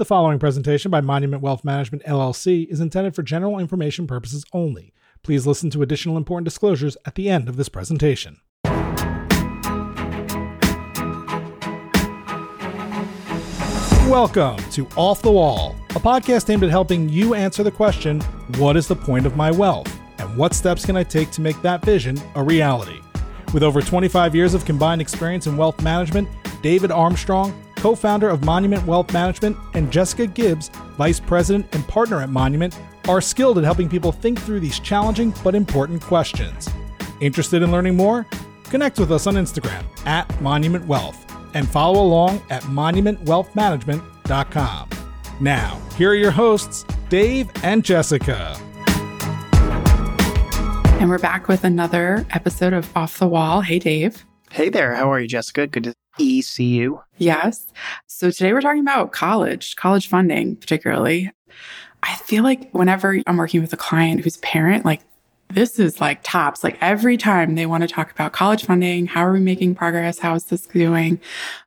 The following presentation by Monument Wealth Management LLC is intended for general information purposes only. Please listen to additional important disclosures at the end of this presentation. Welcome to Off the Wall, a podcast aimed at helping you answer the question what is the point of my wealth? And what steps can I take to make that vision a reality? With over 25 years of combined experience in wealth management, David Armstrong, co founder of Monument Wealth Management, and Jessica Gibbs, vice president and partner at Monument, are skilled at helping people think through these challenging but important questions. Interested in learning more? Connect with us on Instagram at Monument Wealth and follow along at monumentwealthmanagement.com. Now, here are your hosts, Dave and Jessica. And we're back with another episode of Off the Wall. Hey, Dave. Hey there. How are you, Jessica? Good to ECU. Yes. So today we're talking about college, college funding, particularly. I feel like whenever I'm working with a client who's a parent, like this is like tops. Like every time they want to talk about college funding, how are we making progress? How is this doing?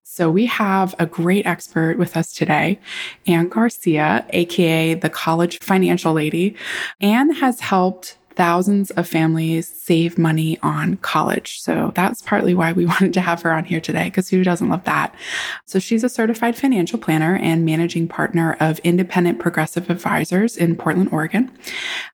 So we have a great expert with us today, Ann Garcia, aka the college financial lady. Ann has helped thousands of families save money on college. So that's partly why we wanted to have her on here today, because who doesn't love that? So she's a certified financial planner and managing partner of Independent Progressive Advisors in Portland, Oregon.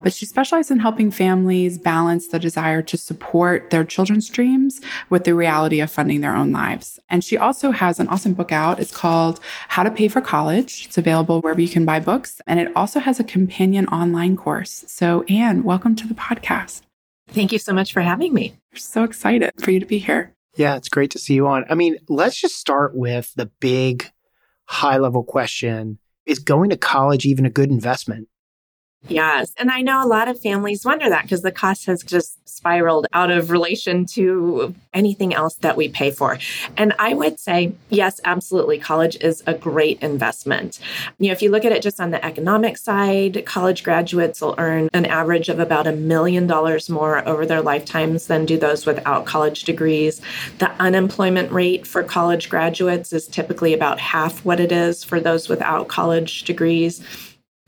But she specializes in helping families balance the desire to support their children's dreams with the reality of funding their own lives. And she also has an awesome book out. It's called How to Pay for College. It's available wherever you can buy books. And it also has a companion online course. So Ann, welcome to the podcast. Thank you so much for having me. We're so excited for you to be here. Yeah, it's great to see you on. I mean, let's just start with the big high level question Is going to college even a good investment? Yes. And I know a lot of families wonder that because the cost has just spiraled out of relation to anything else that we pay for. And I would say, yes, absolutely. College is a great investment. You know, if you look at it just on the economic side, college graduates will earn an average of about a million dollars more over their lifetimes than do those without college degrees. The unemployment rate for college graduates is typically about half what it is for those without college degrees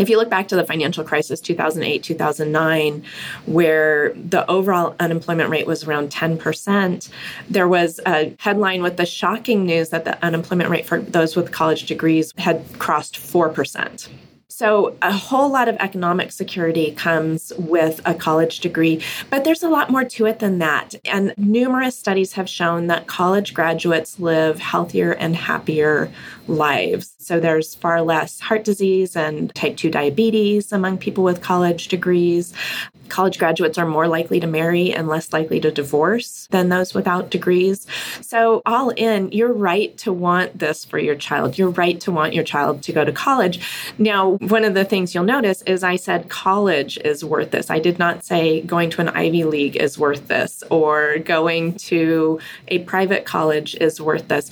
if you look back to the financial crisis 2008 2009 where the overall unemployment rate was around 10% there was a headline with the shocking news that the unemployment rate for those with college degrees had crossed 4% so, a whole lot of economic security comes with a college degree, but there's a lot more to it than that. And numerous studies have shown that college graduates live healthier and happier lives. So, there's far less heart disease and type 2 diabetes among people with college degrees. College graduates are more likely to marry and less likely to divorce than those without degrees. So, all in, you're right to want this for your child. You're right to want your child to go to college. Now, one of the things you'll notice is I said college is worth this. I did not say going to an Ivy League is worth this or going to a private college is worth this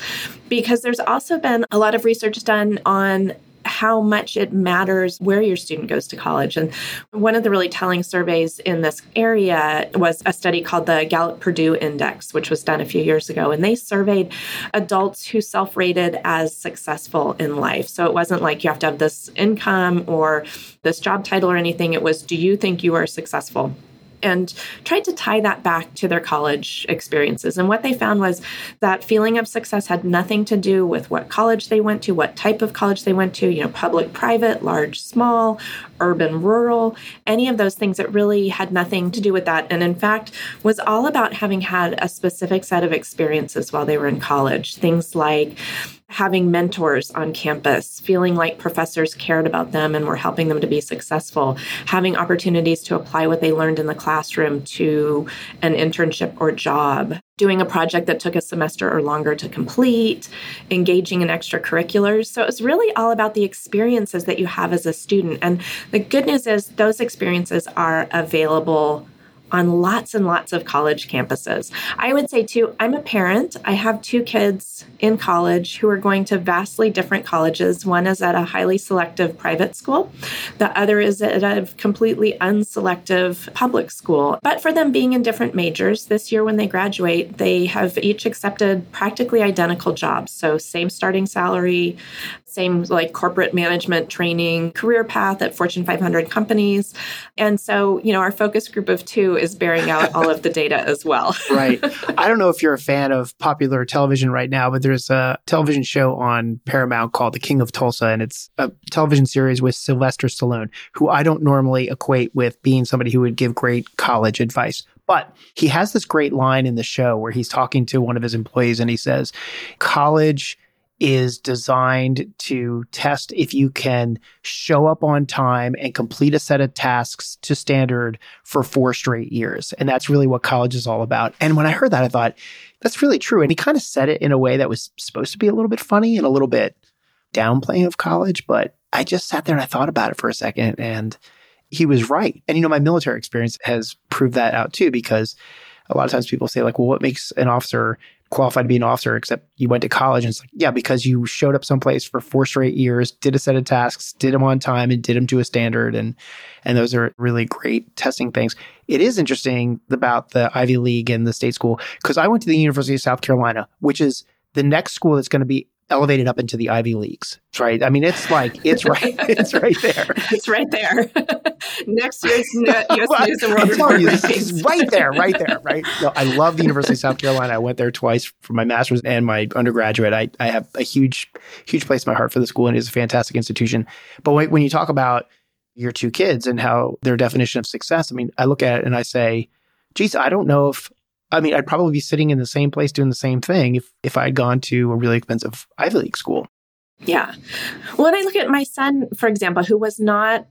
because there's also been a lot of research done on how much it matters where your student goes to college. And one of the really telling surveys in this area was a study called the Gallup Purdue Index, which was done a few years ago. And they surveyed adults who self rated as successful in life. So it wasn't like you have to have this income or this job title or anything. It was, do you think you are successful? And tried to tie that back to their college experiences. And what they found was that feeling of success had nothing to do with what college they went to, what type of college they went to, you know, public, private, large, small, urban, rural, any of those things. It really had nothing to do with that. And in fact, was all about having had a specific set of experiences while they were in college. Things like having mentors on campus, feeling like professors cared about them and were helping them to be successful, having opportunities to apply what they learned in the classroom to an internship or job, doing a project that took a semester or longer to complete, engaging in extracurriculars. So it was really all about the experiences that you have as a student. And the good news is those experiences are available on lots and lots of college campuses. I would say, too, I'm a parent. I have two kids in college who are going to vastly different colleges. One is at a highly selective private school, the other is at a completely unselective public school. But for them being in different majors, this year when they graduate, they have each accepted practically identical jobs. So, same starting salary, same like corporate management training career path at Fortune 500 companies. And so, you know, our focus group of two is bearing out all of the data as well. right. I don't know if you're a fan of popular television right now, but there's a television show on Paramount called The King of Tulsa, and it's a television series with Sylvester Stallone, who I don't normally equate with being somebody who would give great college advice. But he has this great line in the show where he's talking to one of his employees and he says, College is designed to test if you can show up on time and complete a set of tasks to standard for four straight years. And that's really what college is all about. And when I heard that, I thought, that's really true. And he kind of said it in a way that was supposed to be a little bit funny and a little bit downplaying of college. But I just sat there and I thought about it for a second and he was right. And, you know, my military experience has proved that out too, because a lot of times people say, like, well, what makes an officer qualified to be an officer except you went to college? And it's like, yeah, because you showed up someplace for four straight years, did a set of tasks, did them on time, and did them to a standard. And, and those are really great testing things. It is interesting about the Ivy League and the state school, because I went to the University of South Carolina, which is the next school that's going to be elevated up into the Ivy Leagues, right? I mean, it's like it's right, it's right there. It's right there. Next year's U.S. well, News and World Report you, right there, right there, right. No, I love the University of South Carolina. I went there twice for my master's and my undergraduate. I, I have a huge, huge place in my heart for the school, and it's a fantastic institution. But when, when you talk about your two kids and how their definition of success, I mean, I look at it and I say, geez, I don't know if I mean, I'd probably be sitting in the same place doing the same thing if, if I'd gone to a really expensive Ivy League school. Yeah. When I look at my son, for example, who was not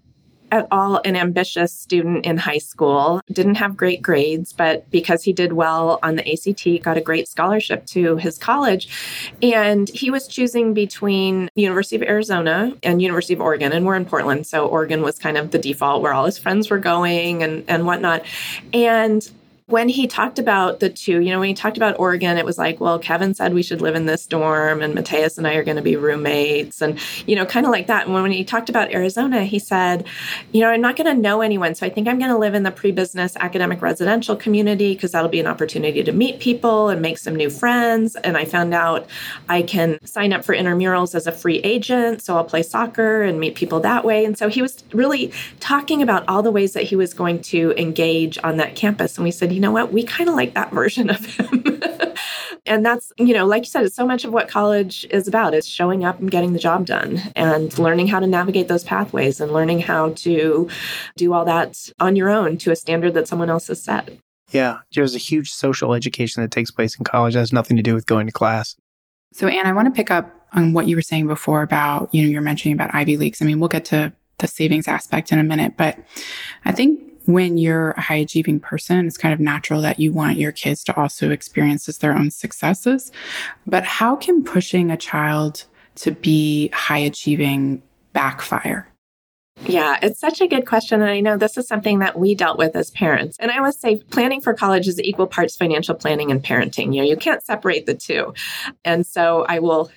at all an ambitious student in high school, didn't have great grades, but because he did well on the ACT, got a great scholarship to his college. And he was choosing between University of Arizona and University of Oregon, and we're in Portland. So Oregon was kind of the default where all his friends were going and, and whatnot. And when he talked about the two, you know, when he talked about Oregon, it was like, well, Kevin said we should live in this dorm and Mateus and I are going to be roommates and, you know, kind of like that. And when, he talked about Arizona, he said, you know, I'm not going to know anyone. So I think I'm going to live in the pre business academic residential community because that'll be an opportunity to meet people and make some new friends. And I found out I can sign up for intramurals as a free agent. So I'll play soccer and meet people that way. And so he was really talking about all the ways that he was going to engage on that campus. And we said, you know what, we kind of like that version of him. and that's, you know, like you said, it's so much of what college is about is showing up and getting the job done and learning how to navigate those pathways and learning how to do all that on your own to a standard that someone else has set. Yeah, there's a huge social education that takes place in college that has nothing to do with going to class. So, Ann, I want to pick up on what you were saying before about, you know, you're mentioning about Ivy Leagues. I mean, we'll get to the savings aspect in a minute, but I think when you're a high achieving person, it's kind of natural that you want your kids to also experience their own successes. But how can pushing a child to be high achieving backfire? Yeah, it's such a good question. And I know this is something that we dealt with as parents. And I always say planning for college is equal parts financial planning and parenting. You know, you can't separate the two. And so I will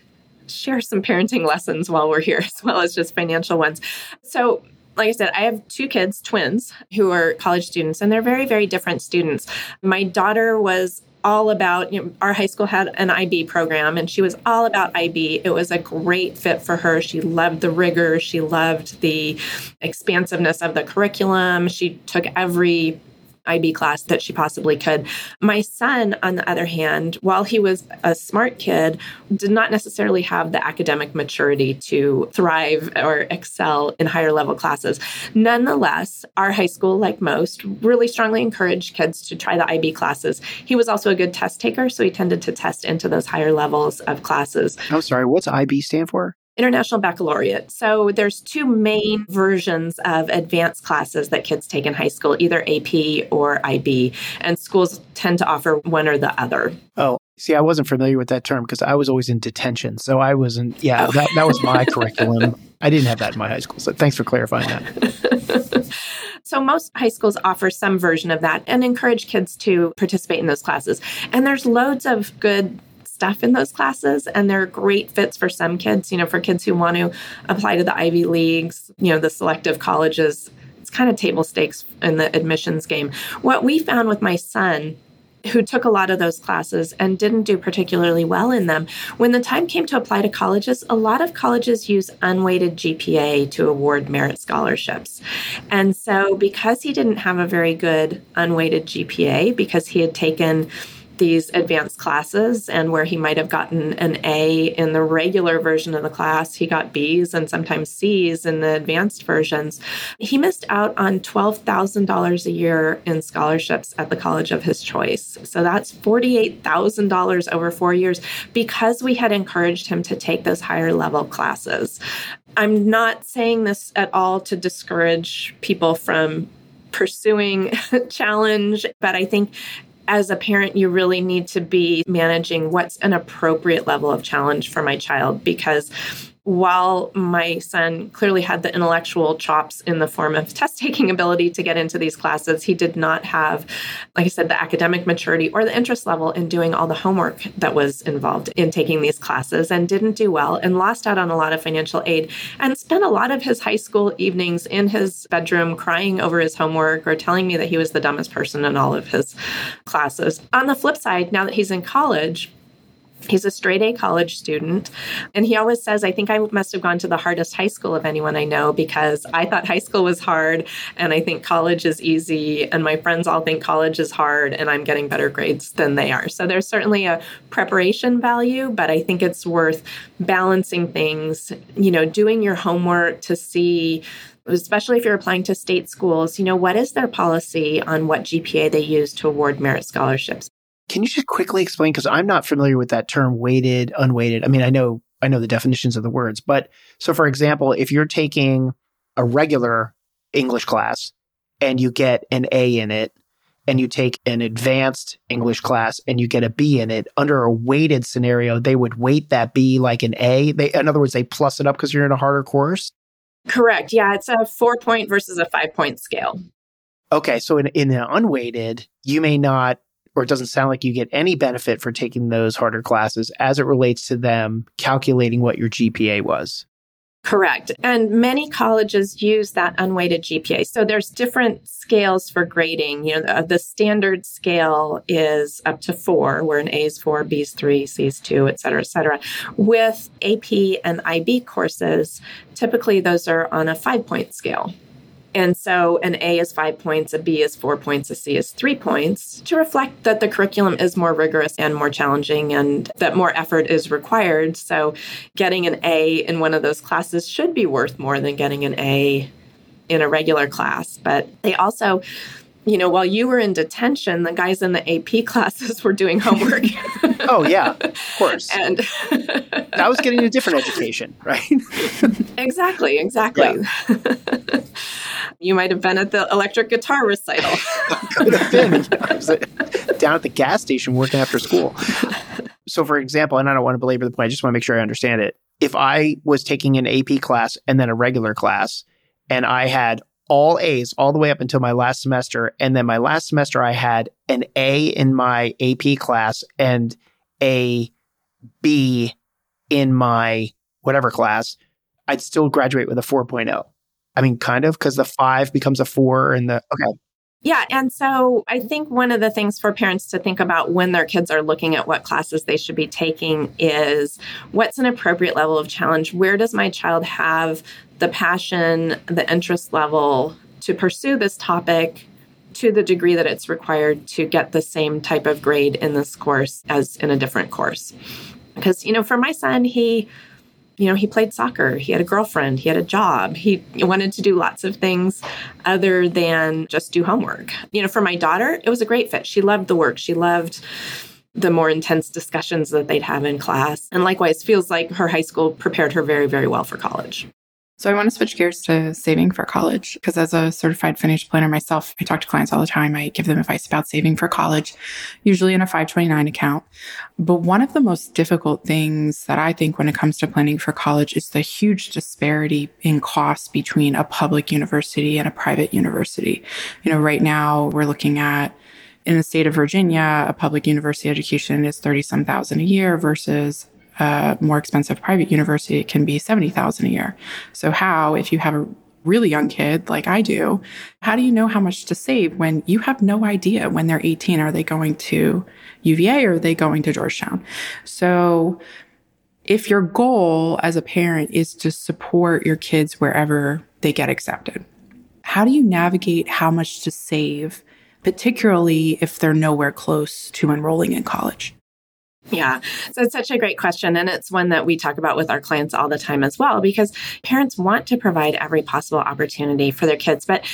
share some parenting lessons while we're here, as well as just financial ones. So like I said, I have two kids, twins, who are college students, and they're very, very different students. My daughter was all about you know, our high school had an IB program and she was all about IB. It was a great fit for her. She loved the rigor, she loved the expansiveness of the curriculum. She took every IB class that she possibly could. My son, on the other hand, while he was a smart kid, did not necessarily have the academic maturity to thrive or excel in higher level classes. Nonetheless, our high school, like most, really strongly encouraged kids to try the IB classes. He was also a good test taker, so he tended to test into those higher levels of classes. I'm sorry, what's IB stand for? International Baccalaureate. So there's two main versions of advanced classes that kids take in high school, either AP or IB, and schools tend to offer one or the other. Oh, see, I wasn't familiar with that term because I was always in detention. So I wasn't, yeah, oh. that, that was my curriculum. I didn't have that in my high school. So thanks for clarifying that. So, most high schools offer some version of that and encourage kids to participate in those classes. And there's loads of good stuff in those classes and they're great fits for some kids you know for kids who want to apply to the ivy leagues you know the selective colleges it's kind of table stakes in the admissions game what we found with my son who took a lot of those classes and didn't do particularly well in them. When the time came to apply to colleges, a lot of colleges use unweighted GPA to award merit scholarships. And so, because he didn't have a very good unweighted GPA, because he had taken these advanced classes and where he might have gotten an A in the regular version of the class, he got B's and sometimes C's in the advanced versions. He missed out on $12,000 a year in scholarships at the college of his choice. So that's $48,000 over four years because we had encouraged him to take those higher level classes. I'm not saying this at all to discourage people from pursuing challenge, but I think as a parent, you really need to be managing what's an appropriate level of challenge for my child because while my son clearly had the intellectual chops in the form of test taking ability to get into these classes, he did not have, like I said, the academic maturity or the interest level in doing all the homework that was involved in taking these classes and didn't do well and lost out on a lot of financial aid and spent a lot of his high school evenings in his bedroom crying over his homework or telling me that he was the dumbest person in all of his classes. On the flip side, now that he's in college, He's a straight A college student. And he always says, I think I must have gone to the hardest high school of anyone I know because I thought high school was hard and I think college is easy. And my friends all think college is hard and I'm getting better grades than they are. So there's certainly a preparation value, but I think it's worth balancing things, you know, doing your homework to see especially if you're applying to state schools, you know, what is their policy on what GPA they use to award merit scholarships? Can you just quickly explain? Because I'm not familiar with that term weighted, unweighted. I mean, I know I know the definitions of the words, but so for example, if you're taking a regular English class and you get an A in it, and you take an advanced English class and you get a B in it, under a weighted scenario, they would weight that B like an A. They, in other words, they plus it up because you're in a harder course. Correct. Yeah, it's a four point versus a five point scale. Okay, so in, in an unweighted, you may not or it doesn't sound like you get any benefit for taking those harder classes as it relates to them calculating what your GPA was. Correct. And many colleges use that unweighted GPA. So there's different scales for grading. You know, the, the, standard scale is up to four, where an A is four, B is three, C is two, et cetera, et cetera. With AP and IB courses, typically those are on a five point scale. And so an A is five points, a B is four points, a C is three points to reflect that the curriculum is more rigorous and more challenging and that more effort is required. So getting an A in one of those classes should be worth more than getting an A in a regular class. But they also, you know, while you were in detention, the guys in the AP classes were doing homework. oh, yeah, of course. And I was getting a different education, right? exactly, exactly. Yeah. You might have been at the electric guitar recital. I could have been. Uh, down at the gas station working after school. So, for example, and I don't want to belabor the point, I just want to make sure I understand it. If I was taking an AP class and then a regular class, and I had all A's all the way up until my last semester, and then my last semester I had an A in my AP class and a B in my whatever class, I'd still graduate with a 4.0. I mean, kind of, because the five becomes a four and the, okay. Yeah. And so I think one of the things for parents to think about when their kids are looking at what classes they should be taking is what's an appropriate level of challenge? Where does my child have the passion, the interest level to pursue this topic to the degree that it's required to get the same type of grade in this course as in a different course? Because, you know, for my son, he you know, he played soccer, he had a girlfriend, he had a job, he wanted to do lots of things other than just do homework. You know, for my daughter, it was a great fit. She loved the work, she loved the more intense discussions that they'd have in class. And likewise, feels like her high school prepared her very, very well for college. So I want to switch gears to saving for college because as a certified financial planner myself, I talk to clients all the time. I give them advice about saving for college, usually in a 529 account. But one of the most difficult things that I think when it comes to planning for college is the huge disparity in costs between a public university and a private university. You know, right now we're looking at in the state of Virginia, a public university education is 30 some thousand a year versus a more expensive private university, it can be 70,000 a year. So how, if you have a really young kid like I do, how do you know how much to save when you have no idea when they're 18? Are they going to UVA or are they going to Georgetown? So if your goal as a parent is to support your kids wherever they get accepted, how do you navigate how much to save, particularly if they're nowhere close to enrolling in college? Yeah. So it's such a great question. And it's one that we talk about with our clients all the time as well, because parents want to provide every possible opportunity for their kids. But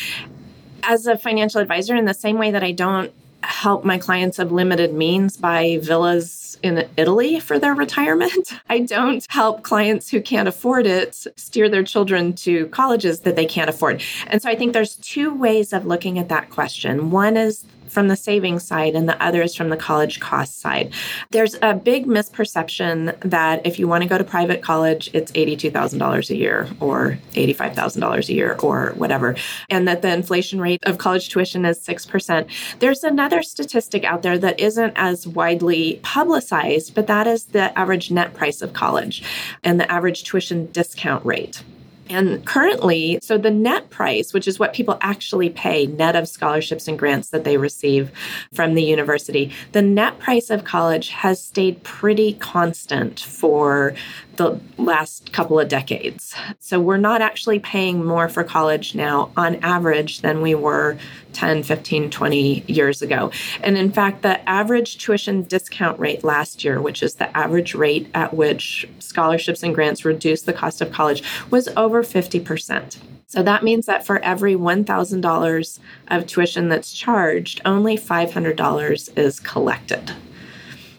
as a financial advisor, in the same way that I don't help my clients of limited means buy villas in Italy for their retirement. I don't help clients who can't afford it steer their children to colleges that they can't afford. And so I think there's two ways of looking at that question. One is from the savings side and the others from the college cost side. There's a big misperception that if you want to go to private college, it's $82,000 a year or $85,000 a year or whatever, and that the inflation rate of college tuition is 6%. There's another statistic out there that isn't as widely publicized, but that is the average net price of college and the average tuition discount rate. And currently, so the net price, which is what people actually pay net of scholarships and grants that they receive from the university, the net price of college has stayed pretty constant for the last couple of decades. So we're not actually paying more for college now on average than we were 10, 15, 20 years ago. And in fact, the average tuition discount rate last year, which is the average rate at which scholarships and grants reduce the cost of college, was over 50%. So that means that for every $1,000 of tuition that's charged, only $500 is collected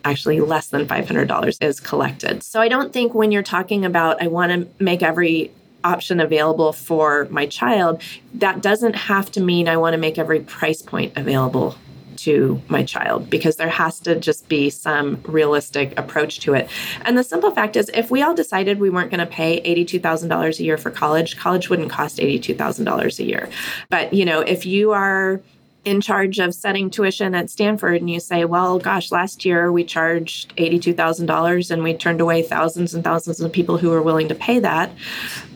actually less than $500 is collected. So I don't think when you're talking about, I want to make every option available for my child, that doesn't have to mean I want to make every price point available to my child because there has to just be some realistic approach to it. And the simple fact is, if we all decided we weren't going to pay $82,000 a year for college, college wouldn't cost $82,000 a year. But, you know, if you are in charge of setting tuition at Stanford and you say, well, gosh, last year we charged $82,000 and we turned away thousands and thousands of people who were willing to pay that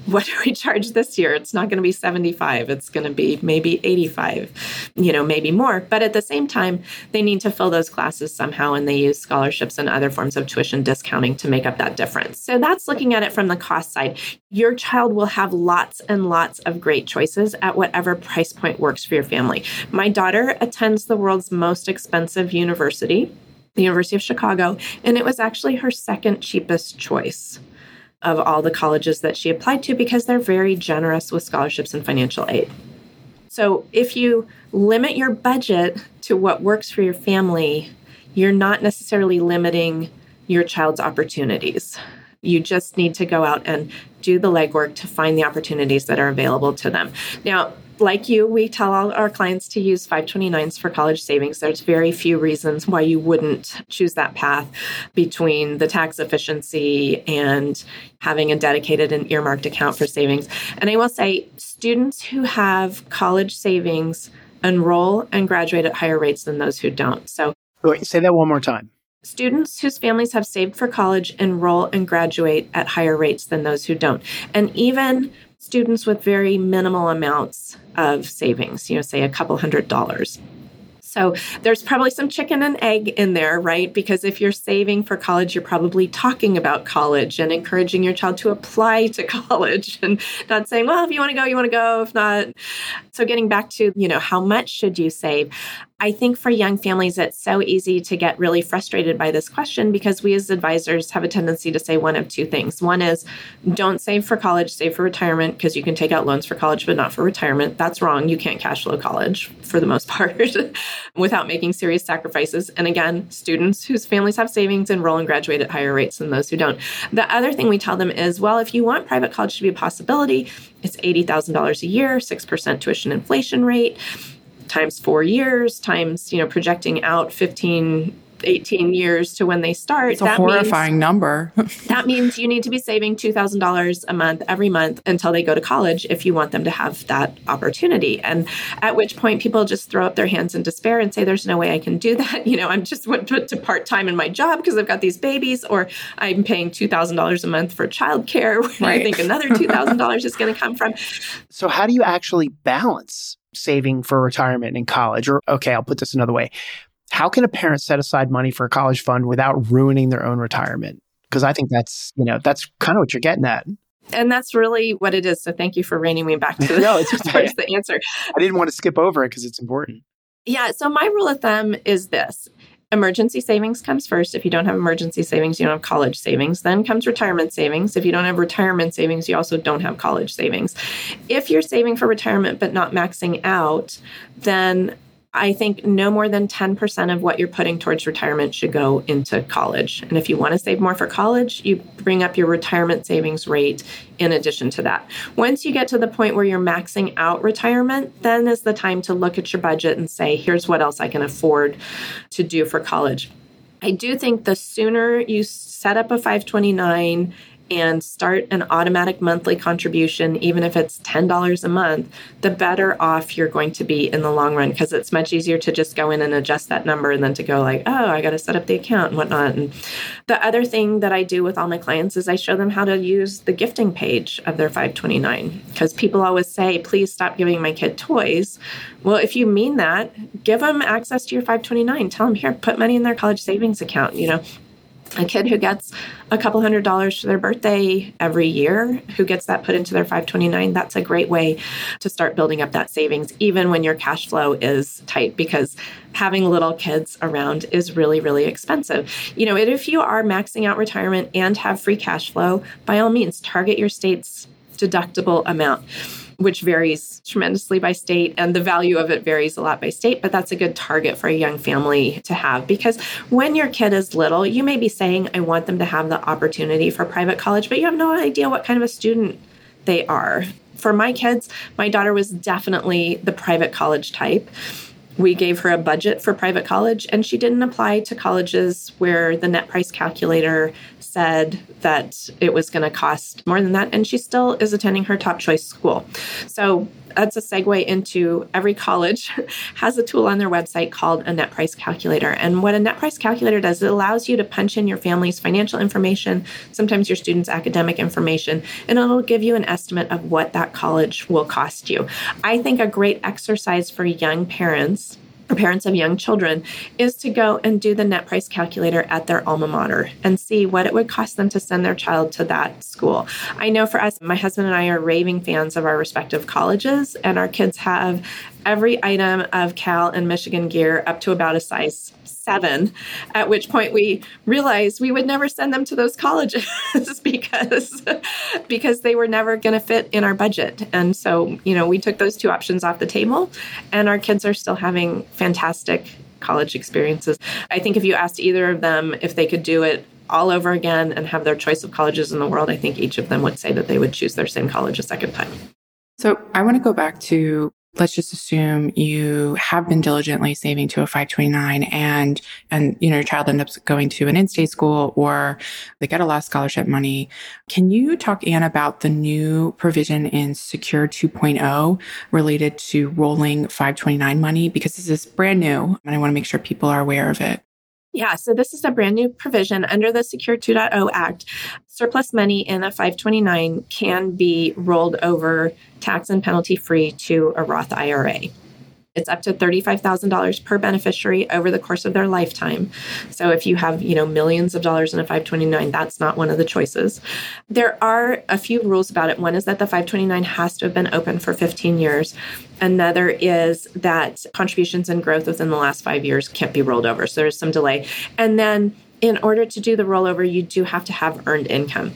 what do we charge this year? It's not going to be 75. It's going to be maybe 85, you know, maybe more. But at the same time, they need to fill those classes somehow and they use scholarships and other forms of tuition discounting to make up that difference. So that's looking at it from the cost side. Your child will have lots and lots of great choices at whatever price point works for your family. My daughter attends the world's most expensive university, the University of Chicago, and it was actually her second cheapest choice of all the colleges that she applied to because they're very generous with scholarships and financial aid. So if you limit your budget to what works for your family, you're not necessarily limiting your child's opportunities. You just need to go out and do the legwork to find the opportunities that are available to them. Now, like you, we tell all our clients to use 529s for college savings. There's very few reasons why you wouldn't choose that path between the tax efficiency and having a dedicated and earmarked account for savings. And I will say, students who have college savings enroll and graduate at higher rates than those who don't. So, Wait, say that one more time. Students whose families have saved for college enroll and graduate at higher rates than those who don't. And even students with very minimal amounts of savings, you know, say a couple hundred dollars. So there's probably some chicken and egg in there, right? Because if you're saving for college, you're probably talking about college and encouraging your child to apply to college and not saying, well, if you want to go, you want to go. If not, so getting back to, you know, how much should you save? I think for young families, it's so easy to get really frustrated by this question because we as advisors have a tendency to say one of two things. One is don't save for college, save for retirement because you can take out loans for college, but not for retirement. That's wrong. You can't cash flow college for the most part without making serious sacrifices. And again, students whose families have savings enroll and graduate at higher rates than those who don't. The other thing we tell them is well, if you want private college to be a possibility, it's $80,000 a year, 6% tuition inflation rate times four years times you know projecting out 15 18 years to when they start. It's a horrifying means, number. that means you need to be saving $2,000 a month every month until they go to college if you want them to have that opportunity. And at which point people just throw up their hands in despair and say, there's no way I can do that. You know, I'm just went to, to part time in my job because I've got these babies, or I'm paying $2,000 a month for childcare. Where right. I think another $2,000 is going to come from. So, how do you actually balance saving for retirement in college? Or, okay, I'll put this another way how can a parent set aside money for a college fund without ruining their own retirement? Because I think that's, you know, that's kind of what you're getting at. And that's really what it is. So thank you for reining me back to the, no, it's towards the answer. I didn't want to skip over it because it's important. Yeah. So my rule of thumb is this emergency savings comes first. If you don't have emergency savings, you don't have college savings. Then comes retirement savings. If you don't have retirement savings, you also don't have college savings. If you're saving for retirement but not maxing out, then I think no more than 10% of what you're putting towards retirement should go into college. And if you want to save more for college, you bring up your retirement savings rate in addition to that. Once you get to the point where you're maxing out retirement, then is the time to look at your budget and say, here's what else I can afford to do for college. I do think the sooner you set up a 529 and start an automatic monthly contribution, even if it's $10 a month, the better off you're going to be in the long run because it's much easier to just go in and adjust that number and then to go like, oh, I got to set up the account and whatnot. And the other thing that I do with all my clients is I show them how to use the gifting page of their 529 because people always say, please stop giving my kid toys. Well, if you mean that, give them access to your 529. Tell them here, put money in their college savings account. You know, a kid who gets a couple hundred dollars for their birthday every year who gets that put into their 529 that's a great way to start building up that savings even when your cash flow is tight because having little kids around is really really expensive. You know if you are maxing out retirement and have free cash flow by all means target your state's deductible amount which varies tremendously by state, and the value of it varies a lot by state. But that's a good target for a young family to have because when your kid is little, you may be saying, I want them to have the opportunity for private college, but you have no idea what kind of a student they are. For my kids, my daughter was definitely the private college type we gave her a budget for private college and she didn't apply to colleges where the net price calculator said that it was going to cost more than that and she still is attending her top choice school so that's a segue into every college has a tool on their website called a net price calculator. And what a net price calculator does, it allows you to punch in your family's financial information, sometimes your students' academic information, and it'll give you an estimate of what that college will cost you. I think a great exercise for young parents parents of young children is to go and do the net price calculator at their alma mater and see what it would cost them to send their child to that school. I know for us, my husband and I are raving fans of our respective colleges, and our kids have every item of Cal and Michigan gear up to about a size seven, at which point we realized we would never send them to those colleges because because they were never going to fit in our budget. And so, you know, we took those two options off the table and our kids are still having fantastic college experiences. I think if you asked either of them if they could do it all over again and have their choice of colleges in the world, I think each of them would say that they would choose their same college a second time. So I want to go back to let's just assume you have been diligently saving to a 529 and and you know your child ends up going to an in-state school or they get a lot of scholarship money. Can you talk ann about the new provision in secure 2.0 related to rolling 529 money? Because this is brand new and i want to make sure people are aware of it yeah, so this is a brand new provision under the Secure 2.0 Act. Surplus money in a 529 can be rolled over tax and penalty free to a Roth IRA. It's up to $35,000 per beneficiary over the course of their lifetime. So if you have, you know, millions of dollars in a 529, that's not one of the choices. There are a few rules about it. One is that the 529 has to have been open for 15 years. Another is that contributions and growth within the last 5 years can't be rolled over. So there's some delay. And then in order to do the rollover, you do have to have earned income.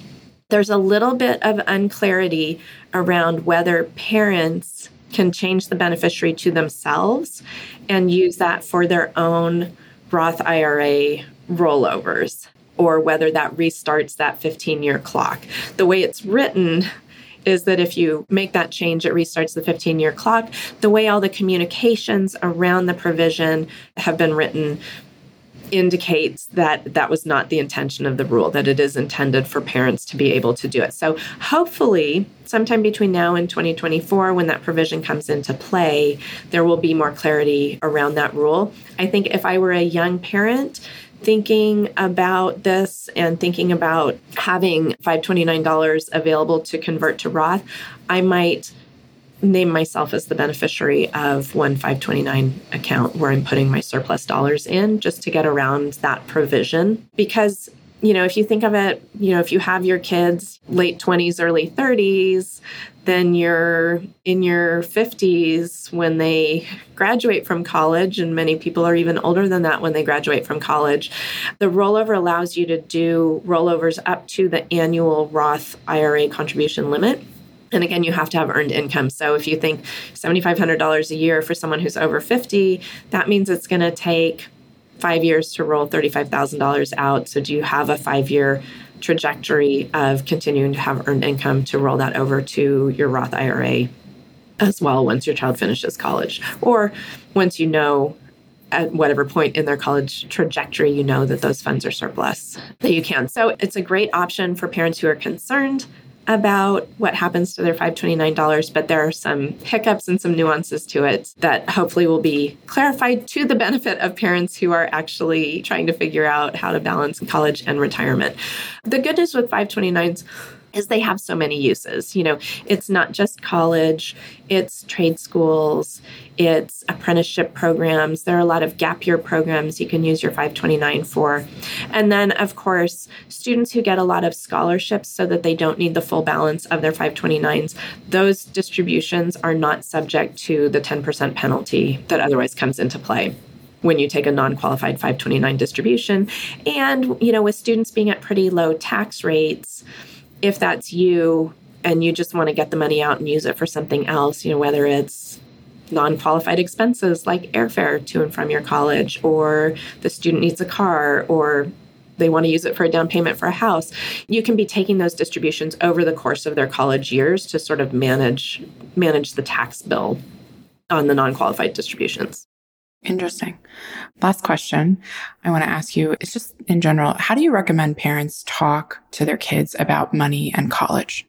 There's a little bit of unclarity around whether parents can change the beneficiary to themselves and use that for their own Roth IRA rollovers, or whether that restarts that 15 year clock. The way it's written is that if you make that change, it restarts the 15 year clock. The way all the communications around the provision have been written indicates that that was not the intention of the rule, that it is intended for parents to be able to do it. So hopefully, sometime between now and 2024, when that provision comes into play, there will be more clarity around that rule. I think if I were a young parent, thinking about this and thinking about having 529 available to convert to Roth, I might name myself as the beneficiary of one 529 account where I'm putting my surplus dollars in just to get around that provision. Because, you know, if you think of it, you know, if you have your kids late 20s, early 30s, then you're in your 50s when they graduate from college, and many people are even older than that when they graduate from college. The rollover allows you to do rollovers up to the annual Roth IRA contribution limit. And again, you have to have earned income. So if you think $7,500 a year for someone who's over 50, that means it's going to take five years to roll $35,000 out. So do you have a five year trajectory of continuing to have earned income to roll that over to your Roth IRA as well once your child finishes college? Or once you know at whatever point in their college trajectory you know that those funds are surplus that you can. So it's a great option for parents who are concerned about what happens to their 529, but there are some hiccups and some nuances to it that hopefully will be clarified to the benefit of parents who are actually trying to figure out how to balance college and retirement. The good news with 529s is they have so many uses. You know, it's not just college, it's trade schools, it's apprenticeship programs. There are a lot of gap year programs you can use your 529 for. And then, of course, students who get a lot of scholarships so that they don't need the full balance of their 529s, those distributions are not subject to the 10% penalty that otherwise comes into play when you take a non-qualified 529 distribution and you know with students being at pretty low tax rates if that's you and you just want to get the money out and use it for something else, you know, whether it's non qualified expenses like airfare to and from your college, or the student needs a car, or they want to use it for a down payment for a house, you can be taking those distributions over the course of their college years to sort of manage manage the tax bill on the non-qualified distributions. Interesting. Last question I want to ask you is just in general, how do you recommend parents talk to their kids about money and college?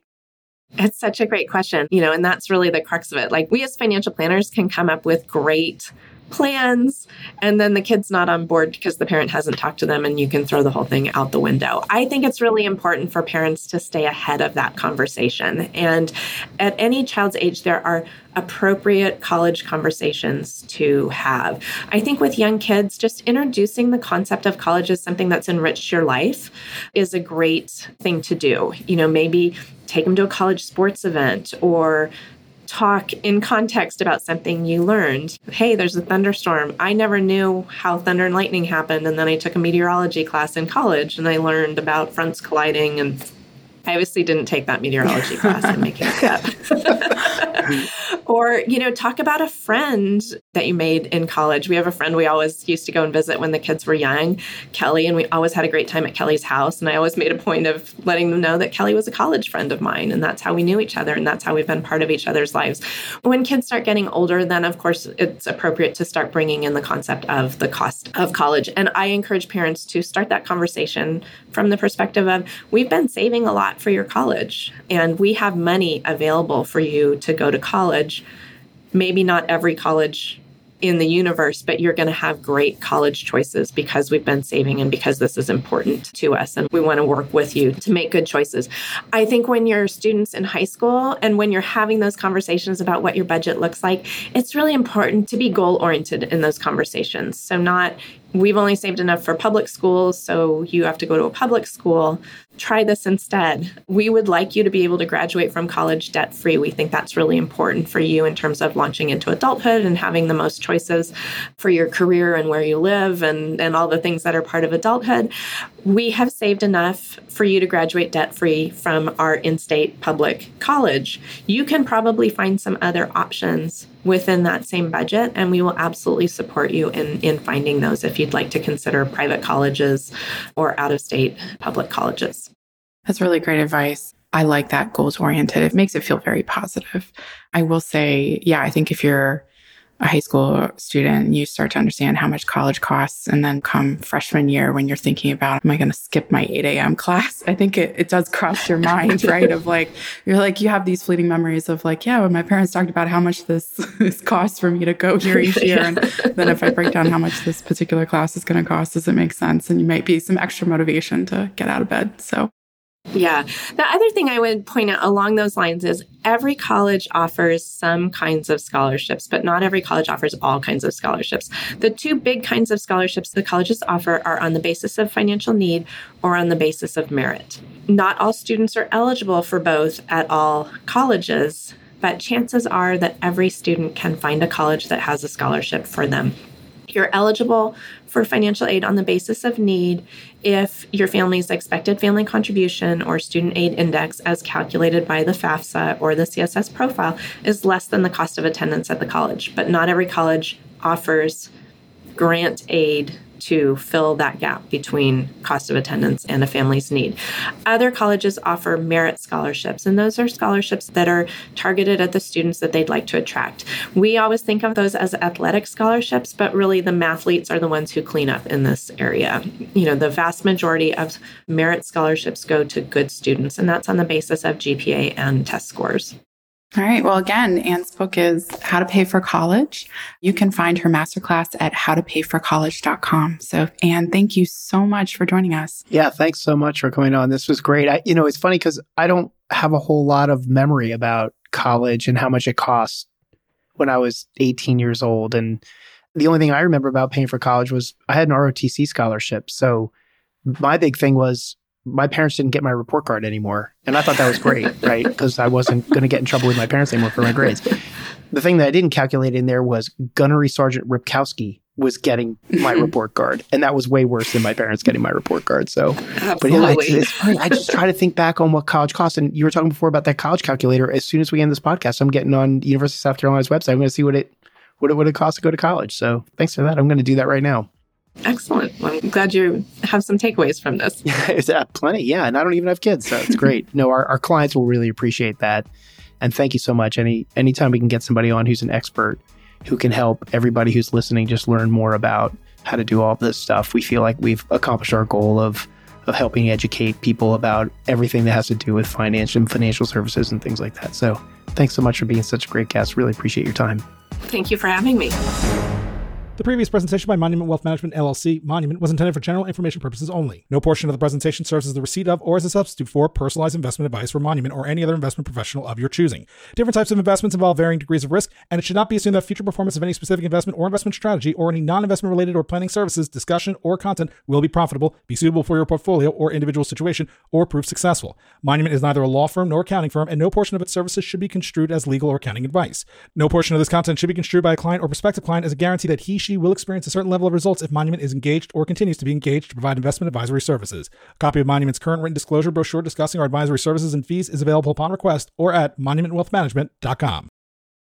It's such a great question, you know, and that's really the crux of it. Like, we as financial planners can come up with great plans and then the kid's not on board because the parent hasn't talked to them and you can throw the whole thing out the window. I think it's really important for parents to stay ahead of that conversation. And at any child's age there are appropriate college conversations to have. I think with young kids just introducing the concept of college as something that's enriched your life is a great thing to do. You know, maybe take them to a college sports event or talk in context about something you learned. Hey, there's a thunderstorm. I never knew how thunder and lightning happened. And then I took a meteorology class in college and I learned about fronts colliding and I obviously didn't take that meteorology class. I'm making it up. or, you know, talk about a friend that you made in college. We have a friend we always used to go and visit when the kids were young, Kelly, and we always had a great time at Kelly's house. And I always made a point of letting them know that Kelly was a college friend of mine. And that's how we knew each other. And that's how we've been part of each other's lives. When kids start getting older, then of course it's appropriate to start bringing in the concept of the cost of college. And I encourage parents to start that conversation from the perspective of we've been saving a lot for your college and we have money available for you to go to college. Maybe not every college in the universe, but you're going to have great college choices because we've been saving and because this is important to us and we want to work with you to make good choices. I think when you're students in high school and when you're having those conversations about what your budget looks like, it's really important to be goal oriented in those conversations. So, not we've only saved enough for public schools, so you have to go to a public school. Try this instead. We would like you to be able to graduate from college debt free. We think that's really important for you in terms of launching into adulthood and having the most choices for your career and where you live and, and all the things that are part of adulthood. We have saved enough for you to graduate debt free from our in state public college. You can probably find some other options within that same budget, and we will absolutely support you in, in finding those if you'd like to consider private colleges or out of state public colleges. That's really great advice. I like that goals oriented. It makes it feel very positive. I will say, yeah, I think if you're a high school student, you start to understand how much college costs. And then come freshman year, when you're thinking about, am I going to skip my 8 a.m. class? I think it, it does cross your mind, right? Of like, you're like, you have these fleeting memories of like, yeah, when my parents talked about how much this, this costs for me to go here each year. And then if I break down how much this particular class is going to cost, does it make sense? And you might be some extra motivation to get out of bed. So yeah. The other thing I would point out along those lines is every college offers some kinds of scholarships, but not every college offers all kinds of scholarships. The two big kinds of scholarships the colleges offer are on the basis of financial need or on the basis of merit. Not all students are eligible for both at all colleges, but chances are that every student can find a college that has a scholarship for them. You're eligible for financial aid on the basis of need if your family's expected family contribution or student aid index, as calculated by the FAFSA or the CSS profile, is less than the cost of attendance at the college. But not every college offers grant aid to fill that gap between cost of attendance and a family's need. Other colleges offer merit scholarships, and those are scholarships that are targeted at the students that they'd like to attract. We always think of those as athletic scholarships, but really the mathletes are the ones who clean up in this area. You know, the vast majority of merit scholarships go to good students, and that's on the basis of GPA and test scores. All right. Well, again, Ann's book is How to Pay for College. You can find her masterclass at howtopayforcollege.com. So, Ann, thank you so much for joining us. Yeah, thanks so much for coming on. This was great. I, you know, it's funny because I don't have a whole lot of memory about college and how much it cost when I was 18 years old. And the only thing I remember about paying for college was I had an ROTC scholarship. So my big thing was my parents didn't get my report card anymore. And I thought that was great, right? Because I wasn't going to get in trouble with my parents anymore for my grades. The thing that I didn't calculate in there was Gunnery Sergeant Ripkowski was getting my report card. And that was way worse than my parents getting my report card. So, Absolutely. but yeah, it's, it's funny. I just try to think back on what college costs. And you were talking before about that college calculator. As soon as we end this podcast, I'm getting on University of South Carolina's website. I'm going to see what it, what it would it cost to go to college. So thanks for that. I'm going to do that right now. Excellent. Well, I'm glad you have some takeaways from this. Yeah, uh, plenty. Yeah. And I don't even have kids. So it's great. no, our, our clients will really appreciate that. And thank you so much. Any anytime we can get somebody on who's an expert who can help everybody who's listening just learn more about how to do all this stuff, we feel like we've accomplished our goal of of helping educate people about everything that has to do with finance and financial services and things like that. So thanks so much for being such a great guest. Really appreciate your time. Thank you for having me. The previous presentation by Monument Wealth Management LLC, Monument, was intended for general information purposes only. No portion of the presentation serves as the receipt of or as a substitute for personalized investment advice from Monument or any other investment professional of your choosing. Different types of investments involve varying degrees of risk, and it should not be assumed that future performance of any specific investment or investment strategy or any non-investment related or planning services, discussion, or content will be profitable, be suitable for your portfolio or individual situation, or prove successful. Monument is neither a law firm nor accounting firm, and no portion of its services should be construed as legal or accounting advice. No portion of this content should be construed by a client or prospective client as a guarantee that he, she will experience a certain level of results if Monument is engaged or continues to be engaged to provide investment advisory services. A copy of Monument's current written disclosure brochure discussing our advisory services and fees is available upon request or at monumentwealthmanagement.com.